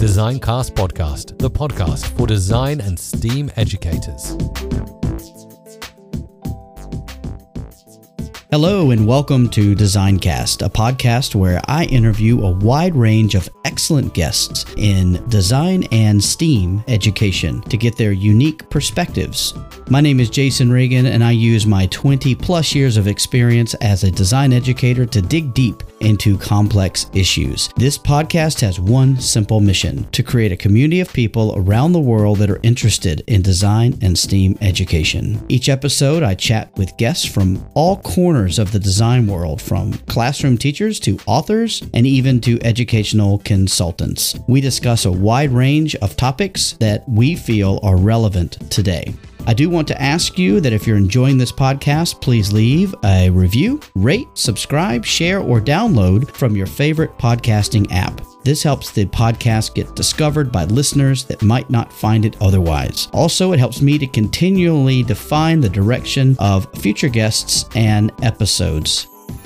Designcast Podcast, the podcast for design and STEAM educators. Hello, and welcome to Designcast, a podcast where I interview a wide range of excellent guests in design and STEAM education to get their unique perspectives. My name is Jason Reagan, and I use my 20 plus years of experience as a design educator to dig deep into complex issues. This podcast has one simple mission to create a community of people around the world that are interested in design and STEAM education. Each episode, I chat with guests from all corners of the design world, from classroom teachers to authors and even to educational consultants. We discuss a wide range of topics that we feel are relevant today. I do want to ask you that if you're enjoying this podcast, please leave a review, rate, subscribe, share, or download from your favorite podcasting app. This helps the podcast get discovered by listeners that might not find it otherwise. Also, it helps me to continually define the direction of future guests and episodes.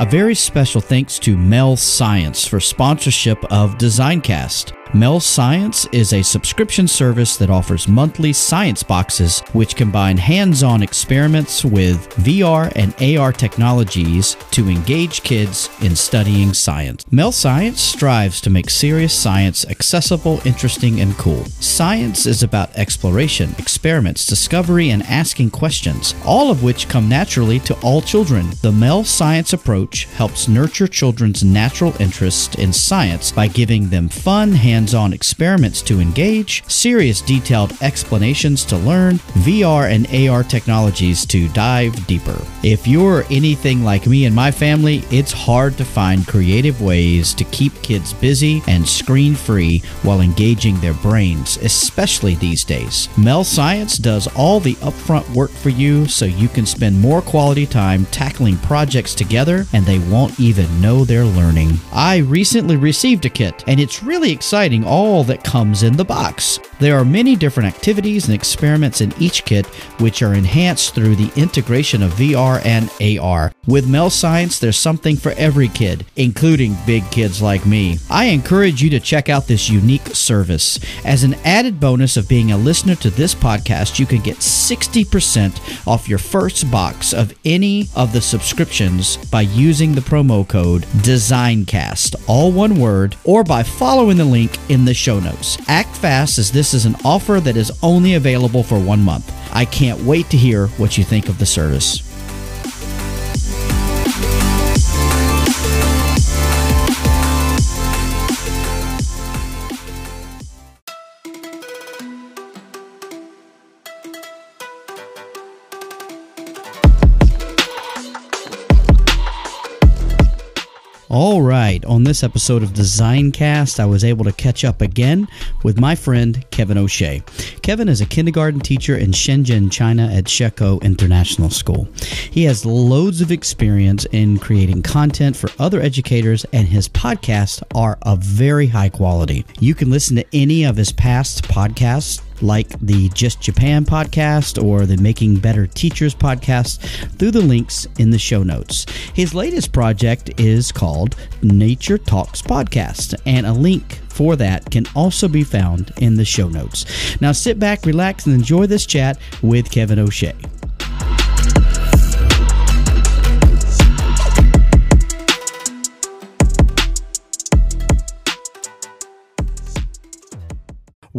A very special thanks to Mel Science for sponsorship of Designcast. Mel Science is a subscription service that offers monthly science boxes which combine hands on experiments with VR and AR technologies to engage kids in studying science. Mel Science strives to make serious science accessible, interesting, and cool. Science is about exploration, experiments, discovery, and asking questions, all of which come naturally to all children. The Mel Science approach helps nurture children's natural interest in science by giving them fun, hands hands on experiments to engage, serious detailed explanations to learn, VR and AR technologies to dive deeper. If you're anything like me and my family, it's hard to find creative ways to keep kids busy and screen free while engaging their brains, especially these days. Mel Science does all the upfront work for you so you can spend more quality time tackling projects together and they won't even know they're learning. I recently received a kit and it's really exciting all that comes in the box. There are many different activities and experiments in each kit, which are enhanced through the integration of VR and AR. With Mel Science, there's something for every kid, including big kids like me. I encourage you to check out this unique service. As an added bonus of being a listener to this podcast, you can get 60% off your first box of any of the subscriptions by using the promo code DESIGNCAST, all one word, or by following the link in the show notes. Act fast as this is an offer that is only available for one month. I can't wait to hear what you think of the service. All right, on this episode of Designcast, I was able to catch up again with my friend Kevin O'Shea. Kevin is a kindergarten teacher in Shenzhen, China at Shekou International School. He has loads of experience in creating content for other educators, and his podcasts are of very high quality. You can listen to any of his past podcasts like the Just Japan podcast or the Making Better Teachers podcast through the links in the show notes. His latest project is called Nature Talks Podcast, and a link for that can also be found in the show notes. Now sit back, relax, and enjoy this chat with Kevin O'Shea.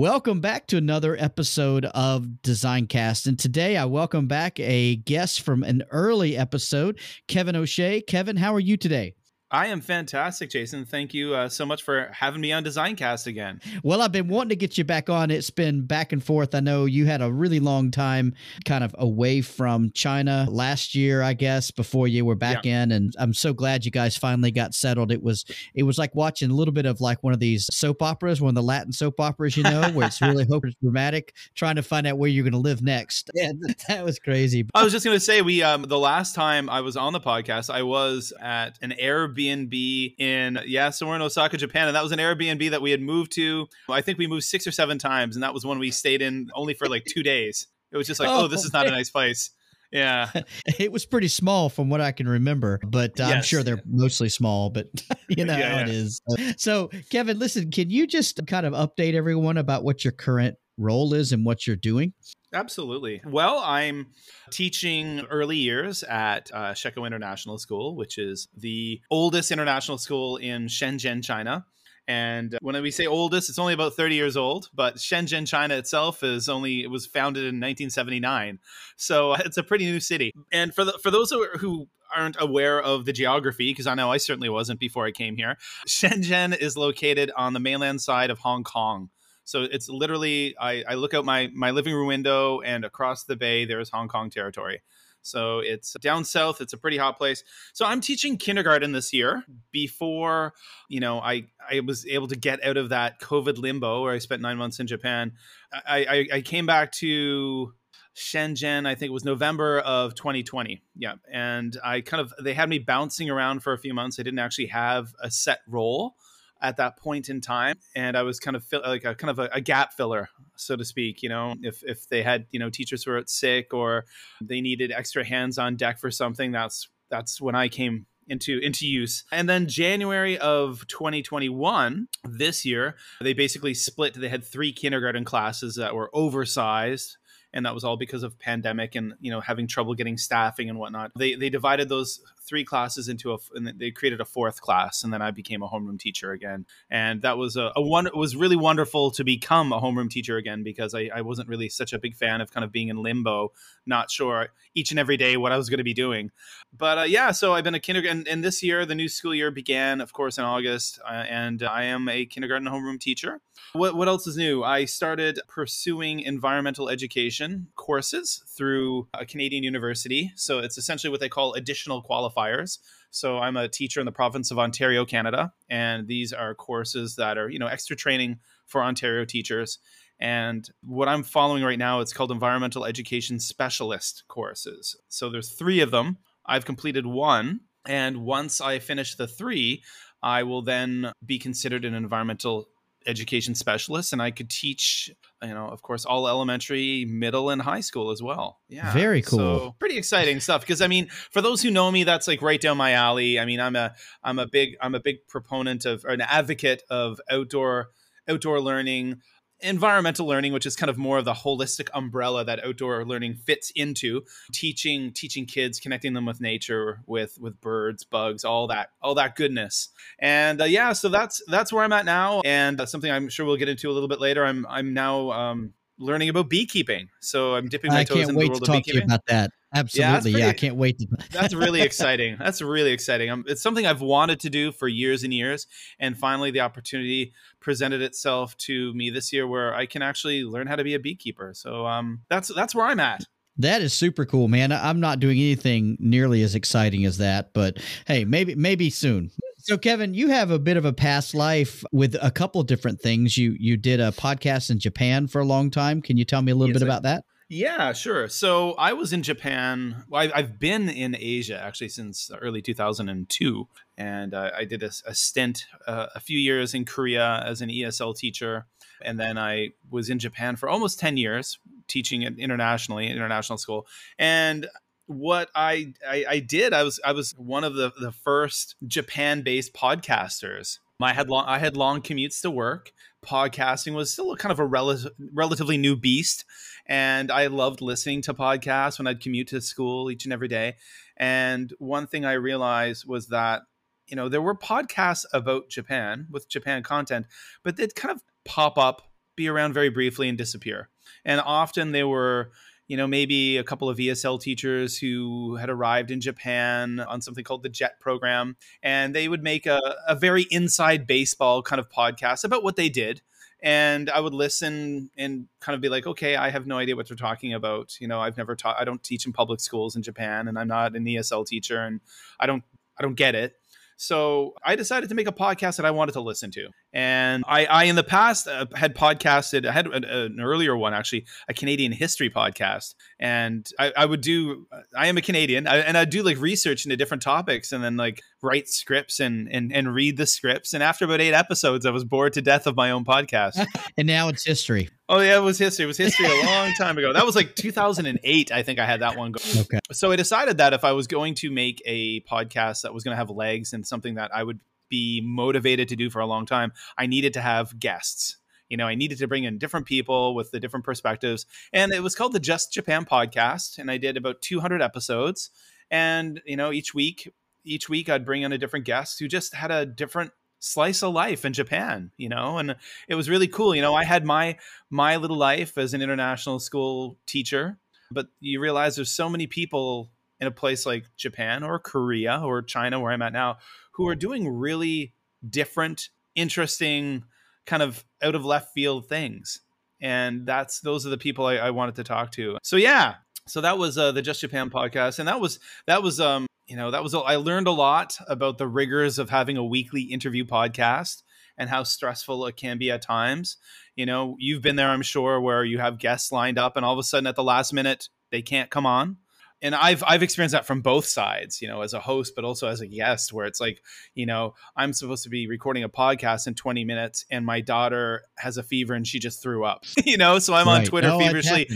Welcome back to another episode of Designcast. And today I welcome back a guest from an early episode, Kevin O'Shea. Kevin, how are you today? I am fantastic, Jason. Thank you uh, so much for having me on Designcast again. Well, I've been wanting to get you back on. It's been back and forth. I know you had a really long time kind of away from China last year, I guess, before you were back yeah. in, and I'm so glad you guys finally got settled. It was it was like watching a little bit of like one of these soap operas, one of the Latin soap operas, you know, where it's really hopeless dramatic, trying to find out where you're going to live next. Yeah, that was crazy. I was just going to say we um the last time I was on the podcast, I was at an Airbnb Airbnb in yeah somewhere in Osaka, Japan, and that was an Airbnb that we had moved to. I think we moved six or seven times, and that was one we stayed in only for like two days. It was just like, oh, oh this is not a nice place. Yeah. it was pretty small from what I can remember, but uh, yes. I'm sure they're mostly small, but you know yeah, how yeah. it is. So, Kevin, listen, can you just kind of update everyone about what your current role is and what you're doing? Absolutely. Well, I'm teaching early years at uh, Shekou International School, which is the oldest international school in Shenzhen, China. And when we say oldest, it's only about 30 years old, but Shenzhen, China itself is only, it was founded in 1979. So it's a pretty new city. And for, the, for those who aren't aware of the geography, because I know I certainly wasn't before I came here, Shenzhen is located on the mainland side of Hong Kong. So it's literally I, I look out my my living room window and across the bay there's Hong Kong territory. So it's down south. It's a pretty hot place. So I'm teaching kindergarten this year. Before you know, I I was able to get out of that COVID limbo where I spent nine months in Japan. I I, I came back to Shenzhen. I think it was November of 2020. Yeah, and I kind of they had me bouncing around for a few months. I didn't actually have a set role at that point in time and i was kind of fill, like a kind of a, a, gap filler so to speak you know if if they had you know teachers were sick or they needed extra hands on deck for something that's that's when i came into into use. And then January of 2021, this year, they basically split. They had three kindergarten classes that were oversized and that was all because of pandemic and you know having trouble getting staffing and whatnot. They they divided those three classes into a and they created a fourth class, and then I became a homeroom teacher again, and that was a, a one. It was really wonderful to become a homeroom teacher again because I, I wasn't really such a big fan of kind of being in limbo, not sure each and every day what I was going to be doing. But uh, yeah, so I've been a kindergarten, and, this year the new school year began, of course, in August, uh, and I am a kindergarten homeroom teacher. What, what else is new? I started pursuing environmental education courses through a Canadian university. So it's essentially what they call additional qualifiers. So I'm a teacher in the province of Ontario, Canada, and these are courses that are, you know, extra training for Ontario teachers. And what I'm following right now, it's called environmental education specialist courses. So there's 3 of them. I've completed one, and once I finish the 3, I will then be considered an environmental education specialist and I could teach, you know, of course, all elementary, middle, and high school as well. Yeah. Very cool. So pretty exciting stuff. Because I mean, for those who know me, that's like right down my alley. I mean, I'm a I'm a big I'm a big proponent of or an advocate of outdoor outdoor learning environmental learning which is kind of more of the holistic umbrella that outdoor learning fits into teaching teaching kids connecting them with nature with with birds bugs all that all that goodness and uh, yeah so that's that's where i'm at now and uh, something i'm sure we'll get into a little bit later i'm i'm now um, learning about beekeeping. So I'm dipping my I toes in the world of beekeeping. I can't wait to talk to you about that. Absolutely. Yeah, pretty, yeah, I can't wait. To... that's really exciting. That's really exciting. Um, it's something I've wanted to do for years and years. And finally, the opportunity presented itself to me this year where I can actually learn how to be a beekeeper. So um, that's, that's where I'm at. That is super cool, man. I'm not doing anything nearly as exciting as that, but hey, maybe maybe soon. So Kevin, you have a bit of a past life with a couple of different things. You you did a podcast in Japan for a long time. Can you tell me a little yes, bit about that? Yeah, sure. So I was in Japan. Well, I've been in Asia actually since early 2002, and uh, I did a, a stint uh, a few years in Korea as an ESL teacher, and then I was in Japan for almost 10 years teaching internationally, international school, and what I, I, I did I was I was one of the the first Japan based podcasters. I had long I had long commutes to work. Podcasting was still kind of a rel- relatively new beast, and I loved listening to podcasts when I'd commute to school each and every day. And one thing I realized was that you know there were podcasts about Japan with Japan content, but they'd kind of pop up, be around very briefly, and disappear. And often they were you know, maybe a couple of ESL teachers who had arrived in Japan on something called the JET program. And they would make a, a very inside baseball kind of podcast about what they did. And I would listen and kind of be like, okay, I have no idea what they're talking about. You know, I've never taught, I don't teach in public schools in Japan and I'm not an ESL teacher and I don't, I don't get it. So I decided to make a podcast that I wanted to listen to. And I, I in the past uh, had podcasted, I had an, an, earlier one actually, a Canadian history podcast. And I, I would do, I am a Canadian, I, and I do like research into different topics and then like write scripts and, and, and read the scripts. And after about eight episodes, I was bored to death of my own podcast. and now it's history. Oh yeah, it was history. It was history a long time ago. That was like 2008. I think I had that one go. Okay. So I decided that if I was going to make a podcast that was going to have legs and something that I would be motivated to do for a long time, I needed to have guests. You know, I needed to bring in different people with the different perspectives. And it was called the Just Japan podcast. And I did about 200 episodes. And, you know, each week, each week I'd bring in a different guest who just had a different slice of life in Japan, you know, and it was really cool. You know, I had my my little life as an international school teacher, but you realize there's so many people in a place like Japan or Korea or China where I'm at now who are doing really different, interesting, kind of out of left field things. And that's those are the people I, I wanted to talk to. So yeah, so that was uh, the Just Japan podcast, and that was that was um you know that was I learned a lot about the rigors of having a weekly interview podcast and how stressful it can be at times. You know, you've been there, I'm sure, where you have guests lined up, and all of a sudden at the last minute they can't come on and I've I've experienced that from both sides, you know, as a host, but also as a guest, where it's like, you know, I'm supposed to be recording a podcast in 20 minutes, and my daughter has a fever and she just threw up, you know, so I'm right. on Twitter no, feverishly,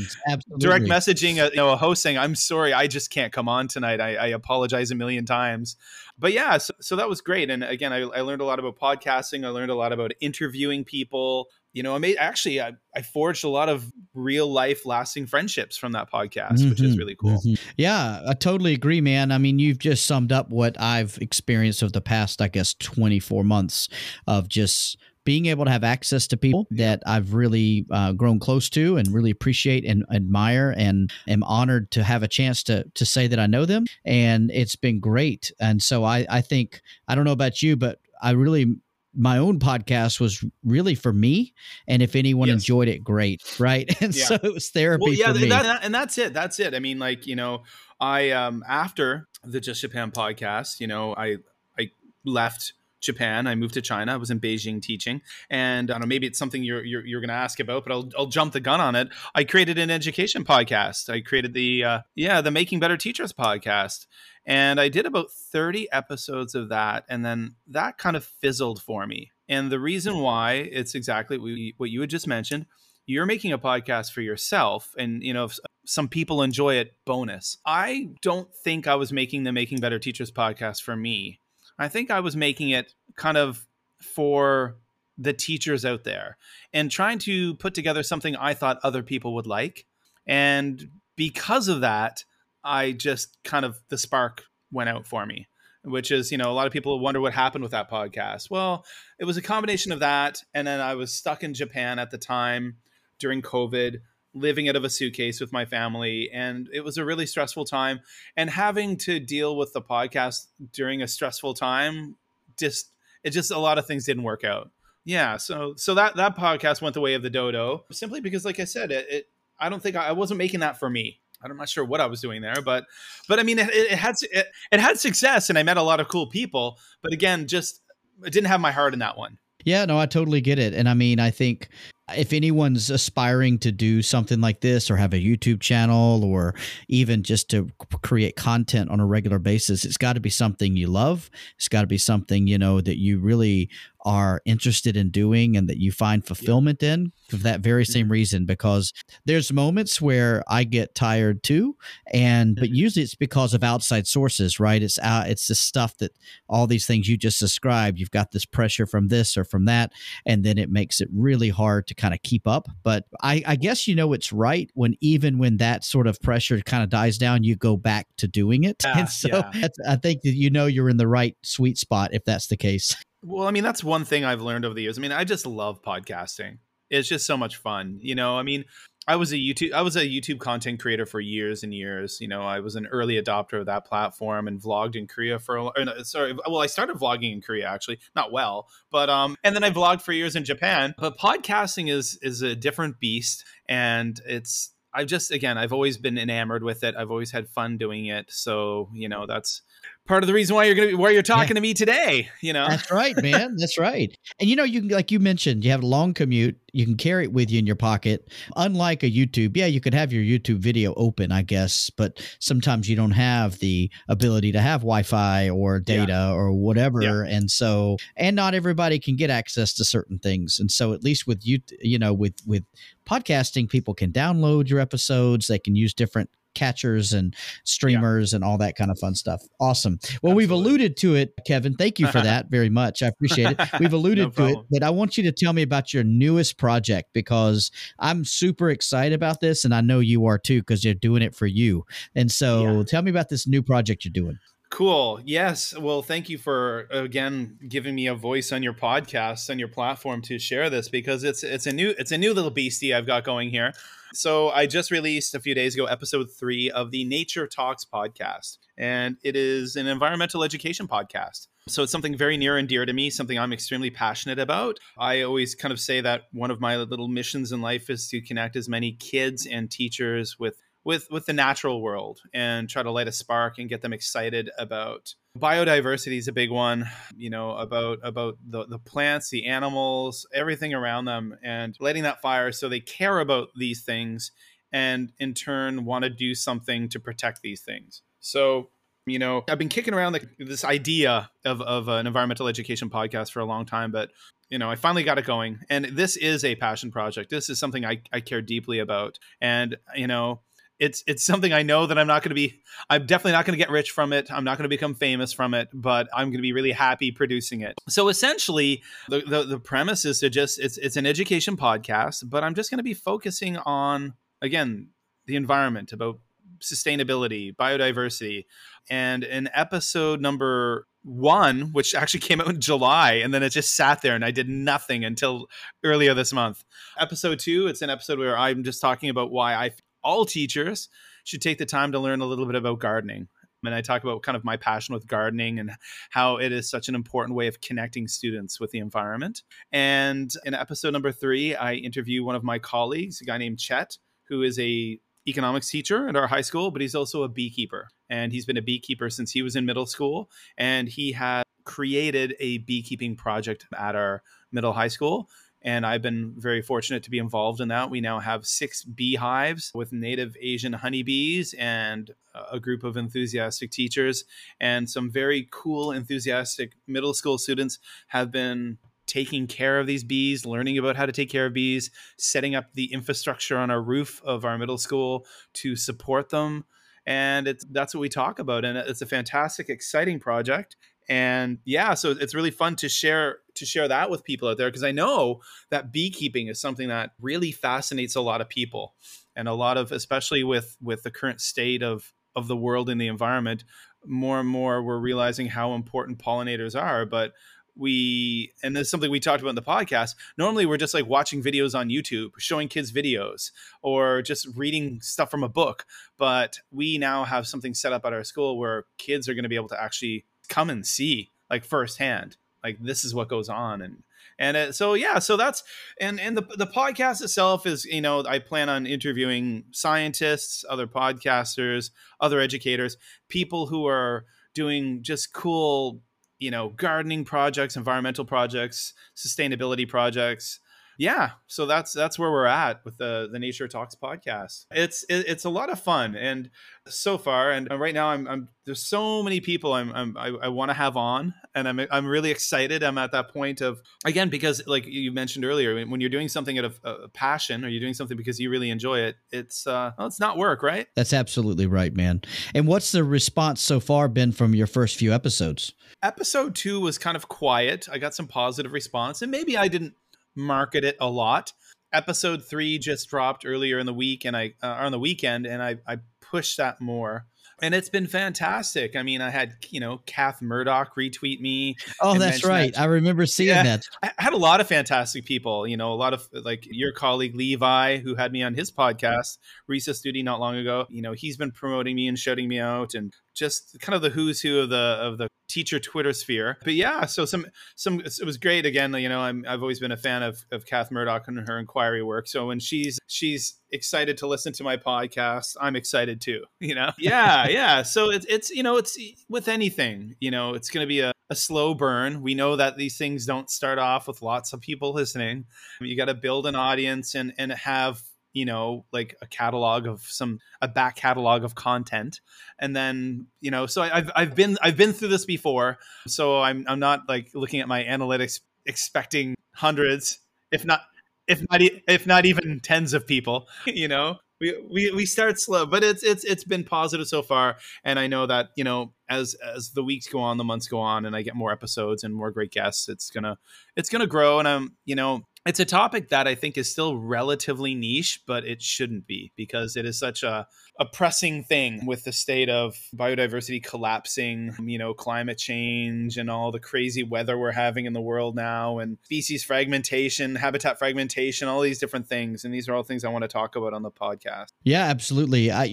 direct messaging a, you know a host saying, "I'm sorry, I just can't come on tonight. I, I apologize a million times." But yeah, so, so that was great, and again, I, I learned a lot about podcasting. I learned a lot about interviewing people you know, I made actually I, I, forged a lot of real life lasting friendships from that podcast, mm-hmm, which is mm-hmm, really cool. Mm-hmm. Yeah, I totally agree, man. I mean, you've just summed up what I've experienced of the past, I guess, 24 months of just being able to have access to people that I've really uh, grown close to and really appreciate and admire and am honored to have a chance to to say that I know them and it's been great and so I I think I don't know about you but I really my own podcast was really for me and if anyone yes. enjoyed it great right and yeah. so it was therapy well, yeah that, that, and that's it that's it i mean like you know i um after the just japan podcast you know i i left Japan. I moved to China. I was in Beijing teaching, and I don't know maybe it's something you're you're, you're going to ask about, but I'll I'll jump the gun on it. I created an education podcast. I created the uh, yeah the Making Better Teachers podcast, and I did about 30 episodes of that. And then that kind of fizzled for me. And the reason why it's exactly what you had just mentioned you're making a podcast for yourself and you know some people enjoy it bonus i don't think i was making the making better teachers podcast for me i think i was making it kind of for the teachers out there and trying to put together something i thought other people would like and because of that I just kind of the spark went out for me, which is, you know, a lot of people wonder what happened with that podcast. Well, it was a combination of that. And then I was stuck in Japan at the time during COVID, living out of a suitcase with my family. And it was a really stressful time. And having to deal with the podcast during a stressful time, just, it just, a lot of things didn't work out. Yeah. So, so that, that podcast went the way of the dodo simply because, like I said, it, it I don't think I, I wasn't making that for me. I'm not sure what I was doing there, but but I mean, it, it had it, it had success, and I met a lot of cool people. But again, just it didn't have my heart in that one. Yeah, no, I totally get it. And I mean, I think if anyone's aspiring to do something like this or have a YouTube channel or even just to create content on a regular basis, it's got to be something you love. It's got to be something, you know, that you really are interested in doing and that you find fulfillment yeah. in for that very mm-hmm. same reason because there's moments where I get tired too and but mm-hmm. usually it's because of outside sources right it's out it's the stuff that all these things you just described you've got this pressure from this or from that and then it makes it really hard to kind of keep up but I, I guess you know it's right when even when that sort of pressure kind of dies down you go back to doing it yeah, and so yeah. I think that you know you're in the right sweet spot if that's the case well, I mean, that's one thing I've learned over the years. I mean, I just love podcasting. It's just so much fun. You know, I mean, I was a YouTube I was a YouTube content creator for years and years. You know, I was an early adopter of that platform and vlogged in Korea for a, no, sorry, well, I started vlogging in Korea actually, not well, but um, and then I vlogged for years in Japan. But podcasting is is a different beast, and it's I've just again I've always been enamored with it. I've always had fun doing it. So you know that's part of the reason why you're to be where you're talking yeah. to me today. You know, that's right, man. that's right. And you know, you can like you mentioned, you have a long commute. You can carry it with you in your pocket. Unlike a YouTube, yeah, you could have your YouTube video open, I guess, but sometimes you don't have the ability to have Wi-Fi or data yeah. or whatever. Yeah. And so, and not everybody can get access to certain things. And so, at least with you, you know, with with podcasting, people can download your episodes. They can use different catchers and streamers yeah. and all that kind of fun stuff. Awesome. Well, Absolutely. we've alluded to it, Kevin. Thank you for that very much. I appreciate it. We've alluded no to it, but I want you to tell me about your newest project because I'm super excited about this, and I know you are too because you're doing it for you. And so, yeah. tell me about this new project you're doing. Cool. Yes. Well, thank you for again giving me a voice on your podcast and your platform to share this because it's it's a new it's a new little beastie I've got going here. So I just released a few days ago episode three of the Nature Talks podcast, and it is an environmental education podcast. So it's something very near and dear to me, something I'm extremely passionate about. I always kind of say that one of my little missions in life is to connect as many kids and teachers with with with the natural world and try to light a spark and get them excited about biodiversity is a big one you know about about the, the plants the animals everything around them and lighting that fire so they care about these things and in turn want to do something to protect these things. So you know i've been kicking around this idea of, of an environmental education podcast for a long time but you know i finally got it going. And this is a passion project. This is something i, I care deeply about. And you know it's it's something I know that I'm not going to be. I'm definitely not going to get rich from it. I'm not going to become famous from it, but I'm going to be really happy producing it. So essentially, the, the the, premise is to just it's it's an education podcast, but I'm just going to be focusing on again the environment, about sustainability, biodiversity, and in episode number one, which actually came out in July, and then it just sat there, and I did nothing until earlier this month. Episode two, it's an episode where I'm just talking about why I all teachers should take the time to learn a little bit about gardening. And I talk about kind of my passion with gardening and how it is such an important way of connecting students with the environment. And in episode number three, I interview one of my colleagues, a guy named Chet, who is a economics teacher at our high school, but he's also a beekeeper. And he's been a beekeeper since he was in middle school. And he had created a beekeeping project at our middle high school and I've been very fortunate to be involved in that. We now have six beehives with native Asian honeybees and a group of enthusiastic teachers and some very cool, enthusiastic middle school students have been taking care of these bees, learning about how to take care of bees, setting up the infrastructure on our roof of our middle school to support them. And it's that's what we talk about. And it's a fantastic, exciting project and yeah so it's really fun to share to share that with people out there because i know that beekeeping is something that really fascinates a lot of people. And a lot of especially with with the current state of of the world and the environment more and more we're realizing how important pollinators are. But we and this is something we talked about in the podcast normally we're just like watching videos on youtube showing kids videos or just reading stuff from a book. But we now have something set up at our school where kids are going to be able to actually come and see like firsthand like this is what goes on and and uh, so yeah so that's and and the the podcast itself is you know i plan on interviewing scientists other podcasters other educators people who are doing just cool you know gardening projects environmental projects sustainability projects yeah so that's that's where we're at with the the nature talks podcast. It's it, it's a lot of fun and so far and right now i'm, I'm there's so many people i'm, I'm i, I want to have on and i'm i'm really excited. I'm at that point of again because like you mentioned earlier when you're doing something out of a passion or you're doing something because you really enjoy it it's uh well, it's not work right? That's absolutely right man. And what's the response so far been from your first few episodes? Episode two was kind of quiet. I got some positive response and maybe i didn't market it a lot. Episode three just dropped earlier in the week, and I uh, on the weekend, and I, I push that more and it's been fantastic. I mean, I had you know Kath Murdoch retweet me. Oh, that's right. That. I remember seeing yeah, that. I had a lot of fantastic people. You know, a lot of like your colleague Levi, who had me on his podcast, Recess Duty, not long ago. You know, he's been promoting me and shouting me out, and just kind of the who's who of the of the teacher Twitter sphere. But yeah, so some some it was great. Again, you know, I'm I've always been a fan of of Kath Murdoch and her inquiry work. So when she's she's excited to listen to my podcast, I'm excited too. You know, yeah, yeah. So it's it's you know it's with anything, you know, it's going to be a a slow burn. We know that these things don't start off with lots of people listening. You got to build an audience and and have you know like a catalog of some a back catalog of content. And then you know so i've i've been i've been through this before. So i'm i'm not like looking at my analytics expecting hundreds if not if not if not even tens of people you know? We, we we start slow but it's it's it's been positive so far. And i know that you know as as the weeks go on the months go on and i get more episodes and more great guests it's gonna it's gonna grow. And i'm you know it's a topic that I think is still relatively niche, but it shouldn't be because it is such a, a pressing thing with the state of biodiversity collapsing, you know, climate change and all the crazy weather we're having in the world now, and species fragmentation, habitat fragmentation, all these different things. And these are all things I want to talk about on the podcast. Yeah, absolutely. I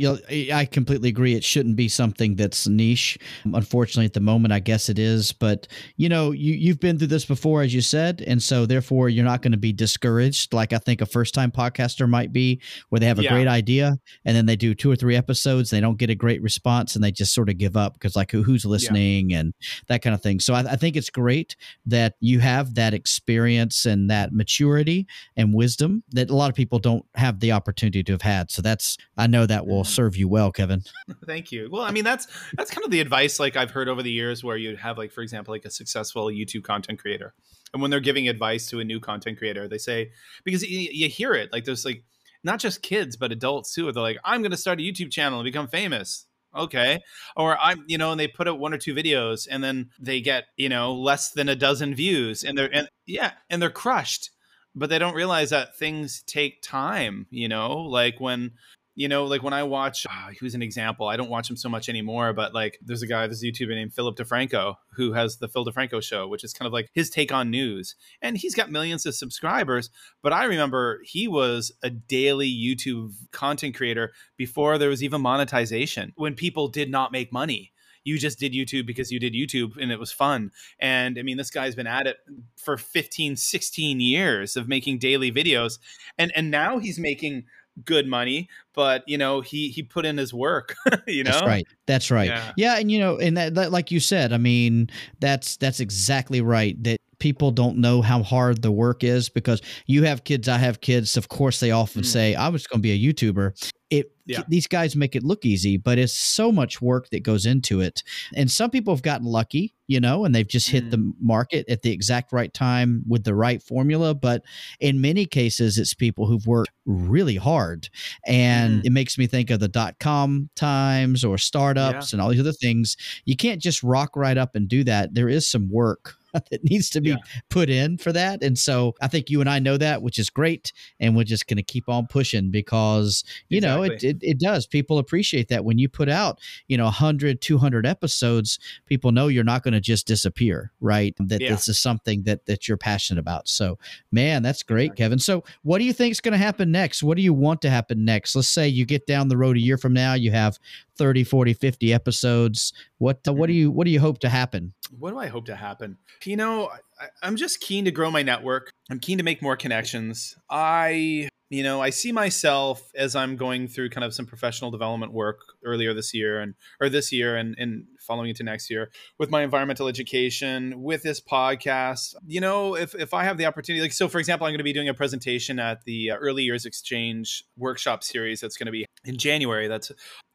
I completely agree. It shouldn't be something that's niche. Unfortunately, at the moment, I guess it is. But you know, you you've been through this before, as you said, and so therefore you're not going to be discouraged like I think a first time podcaster might be, where they have a yeah. great idea and then they do two or three episodes, they don't get a great response and they just sort of give up because like who's listening yeah. and that kind of thing. So I, I think it's great that you have that experience and that maturity and wisdom that a lot of people don't have the opportunity to have had. So that's I know that will serve you well, Kevin. Thank you. Well, I mean that's that's kind of the advice like I've heard over the years where you have like for example like a successful YouTube content creator and when they're giving advice to a new content creator they say because you, you hear it like there's like not just kids but adults too they're like i'm going to start a youtube channel and become famous. Okay. Or i'm you know and they put out one or two videos and then they get you know less than a dozen views and they're and yeah and they're crushed. But they don't realize that things take time you know like when you know, like when I watch, oh, he was an example. I don't watch him so much anymore, but like there's a guy, this YouTuber named Philip DeFranco who has the Phil DeFranco show, which is kind of like his take on news. And he's got millions of subscribers. But I remember he was a daily YouTube content creator before there was even monetization when people did not make money you just did YouTube because you did YouTube and it was fun. And I mean, this guy's been at it for 15, 16 years of making daily videos. And and now he's making good money, but you know, he he put in his work, you know. That's right. That's right. Yeah, yeah and you know, and that, that like you said, I mean, that's that's exactly right. That people don't know how hard the work is because you have kids, I have kids. Of course, they often mm. say, "I was going to be a YouTuber." It yeah. these guys make it look easy, but it's so much work that goes into it. And some people have gotten lucky, you know, and they've just hit mm. the market at the exact right time with the right formula. But in many cases, it's people who've worked really hard. And mm. it makes me think of the dot com times or startups yeah. and all these other things. You can't just rock right up and do that. There is some work that needs to be yeah. put in for that. And so I think you and I know that, which is great. And we're just going to keep on pushing because, you exactly. know, it, it, it, does. People appreciate that when you put out, you know, 100, 200 episodes, people know you're not going to just disappear, right? That yeah. this is something that, that you're passionate about. So, man, that's great, exactly. Kevin. So, what do you think is going to happen next? What do you want to happen next? Let's say you get down the road a year from now, you have 30, 40, 50 episodes. What, uh, what do mm-hmm. you, what do you hope to happen? What do I hope to happen? You know, I, I'm just keen to grow my network. I'm keen to make more connections. I you know, I see myself as I'm going through kind of some professional development work earlier this year and or this year and, and following into next year with my environmental education, with this podcast. You know, if, if I have the opportunity, like so for example, I'm going to be doing a presentation at the uh, Early Years Exchange workshop series that's going to be in January. That's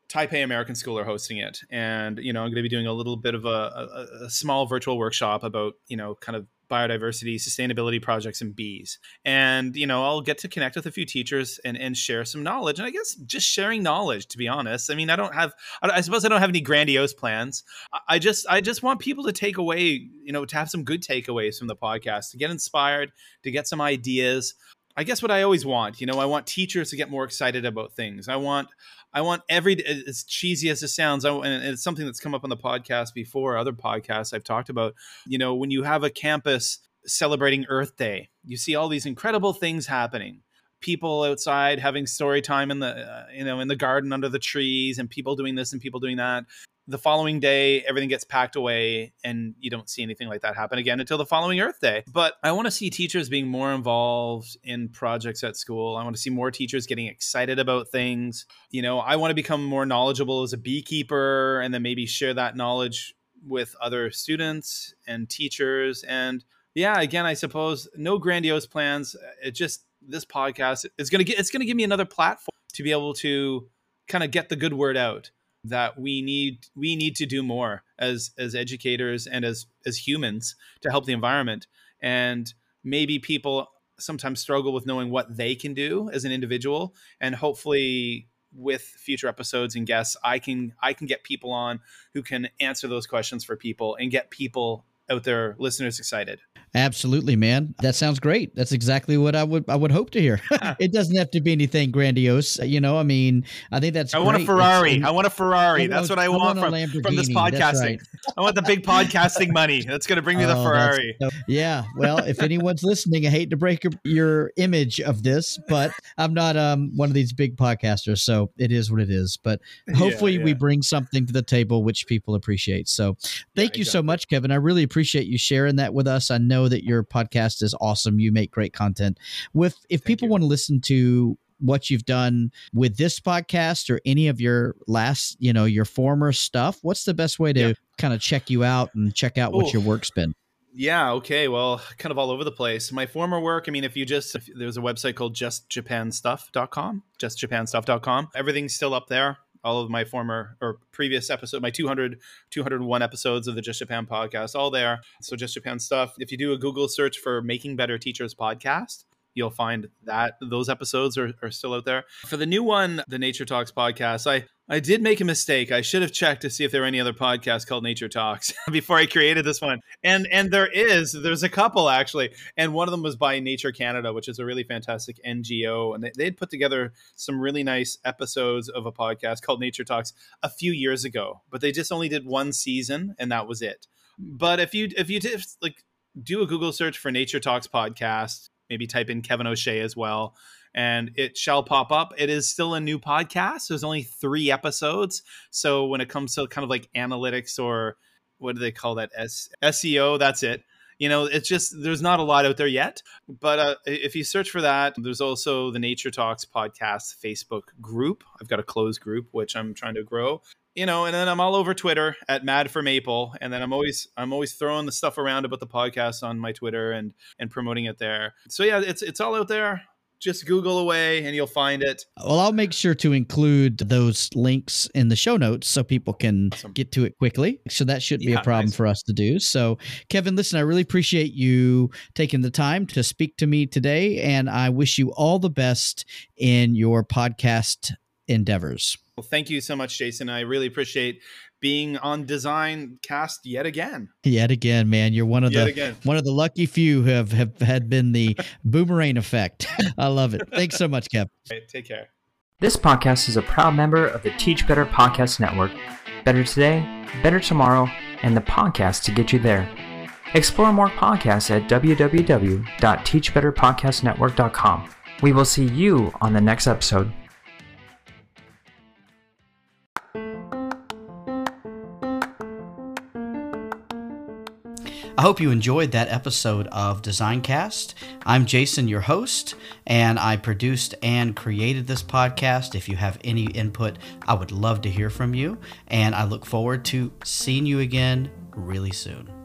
Taipei American School are hosting it, and you know I'm going to be doing a little bit of a, a, a, small virtual workshop about you know kind of biodiversity, sustainability projects, and bees. And you know I'll get to connect with a few teachers and and share some knowledge. And I guess just sharing knowledge, to be honest. I mean I don't have I suppose I don't have any grandiose plans. I just I just want people to take away you know to have some good takeaways from the podcast, to get inspired, to get some ideas. I guess what I always want, you know, I want teachers to get more excited about things. I want I want every as cheesy as it sounds, I, and it's something that's come up on the podcast before, other podcasts I've talked about. You know, when you have a campus celebrating Earth Day, you see all these incredible things happening. People outside having story time in the uh, you know in the garden under the trees, and people doing this and people doing that the following day everything gets packed away and you don't see anything like that happen again until the following earth day. But i want to see teachers being more involved in projects at school. I want to see more teachers getting excited about things. You know i want to become more knowledgeable as a beekeeper and then maybe share that knowledge with other students and teachers. And yeah again i suppose no grandiose plans. It just this podcast is going to get it's going to give me another platform to be able to kind of get the good word out that we need we need to do more as as educators and as as humans to help the environment. And maybe people sometimes struggle with knowing what they can do as an individual. And hopefully with future episodes and guests i can i can get people on who can answer those questions for people and get people out there listeners excited Absolutely, man. That sounds great. That's exactly what I would I would hope to hear. it doesn't have to be anything grandiose, you know. I mean, I think that's. I great. want a Ferrari. I want a Ferrari. That's what I, I want, want from, from this podcasting. Right. I want the big podcasting money. That's going to bring me oh, the Ferrari. yeah. Well, if anyone's listening, I hate to break your image of this, but I'm not um one of these big podcasters, so it is what it is. But hopefully, yeah, yeah. we bring something to the table which people appreciate. So, thank yeah, you exactly. so much, Kevin. I really appreciate you sharing that with us. I know that your podcast is awesome. You make great content. With if Thank people you. want to listen to what you've done with this podcast or any of your last, you know, your former stuff, what's the best way to yeah. kind of check you out and check out what Ooh. your work's been? Yeah, okay. Well, kind of all over the place. My former work, I mean, if you just, if there's a website called justjapanstuff.com, justjapanstuff.com. Everything's still up there all of my former or previous episode, my 200, 201 episodes of the Just Japan podcast, all there. So Just Japan stuff. If you do a Google search for Making Better Teachers podcast, you'll find that those episodes are, are still out there. For the new one, the Nature Talks podcast, I I did make a mistake. I should have checked to see if there were any other podcasts called Nature Talks before I created this one. And and there is. There's a couple actually. And one of them was by Nature Canada, which is a really fantastic NGO. And they, they'd put together some really nice episodes of a podcast called Nature Talks a few years ago. But they just only did one season and that was it. But if you if you did like do a Google search for Nature Talks podcast, maybe type in Kevin O'Shea as well, and it shall pop up. It is still a new podcast. There's only three episodes. So when it comes to kind of like analytics or what do they call that? S- SEO, that's it. You know, it's just there's not a lot out there yet. But uh, if you search for that, there's also the Nature Talks podcast Facebook group. I've got a closed group which I'm trying to grow you know, and then I'm all over Twitter at Mad for Maple, and then I'm always I'm always throwing the stuff around about the podcast on my Twitter and and promoting it there. So yeah, it's it's all out there. Just Google away and you'll find it. Well, I'll make sure to include those links in the show notes so people can awesome. get to it quickly. So that shouldn't yeah, be a problem nice. for us to do. So, Kevin, listen, I really appreciate you taking the time to speak to me today, and I wish you all the best in your podcast endeavors. Well, thank you so much, Jason. I really appreciate being on Design Cast yet again. Yet again, man. You're one of yet the again. one of the lucky few who have, have had been the boomerang effect. I love it. Thanks so much, Kev. Right, take care. This podcast is a proud member of the Teach Better Podcast Network. Better today, better tomorrow, and the podcast to get you there. Explore more podcasts at www.teachbetterpodcastnetwork.com. We will see you on the next episode. I hope you enjoyed that episode of Designcast. I'm Jason, your host, and I produced and created this podcast. If you have any input, I would love to hear from you, and I look forward to seeing you again really soon.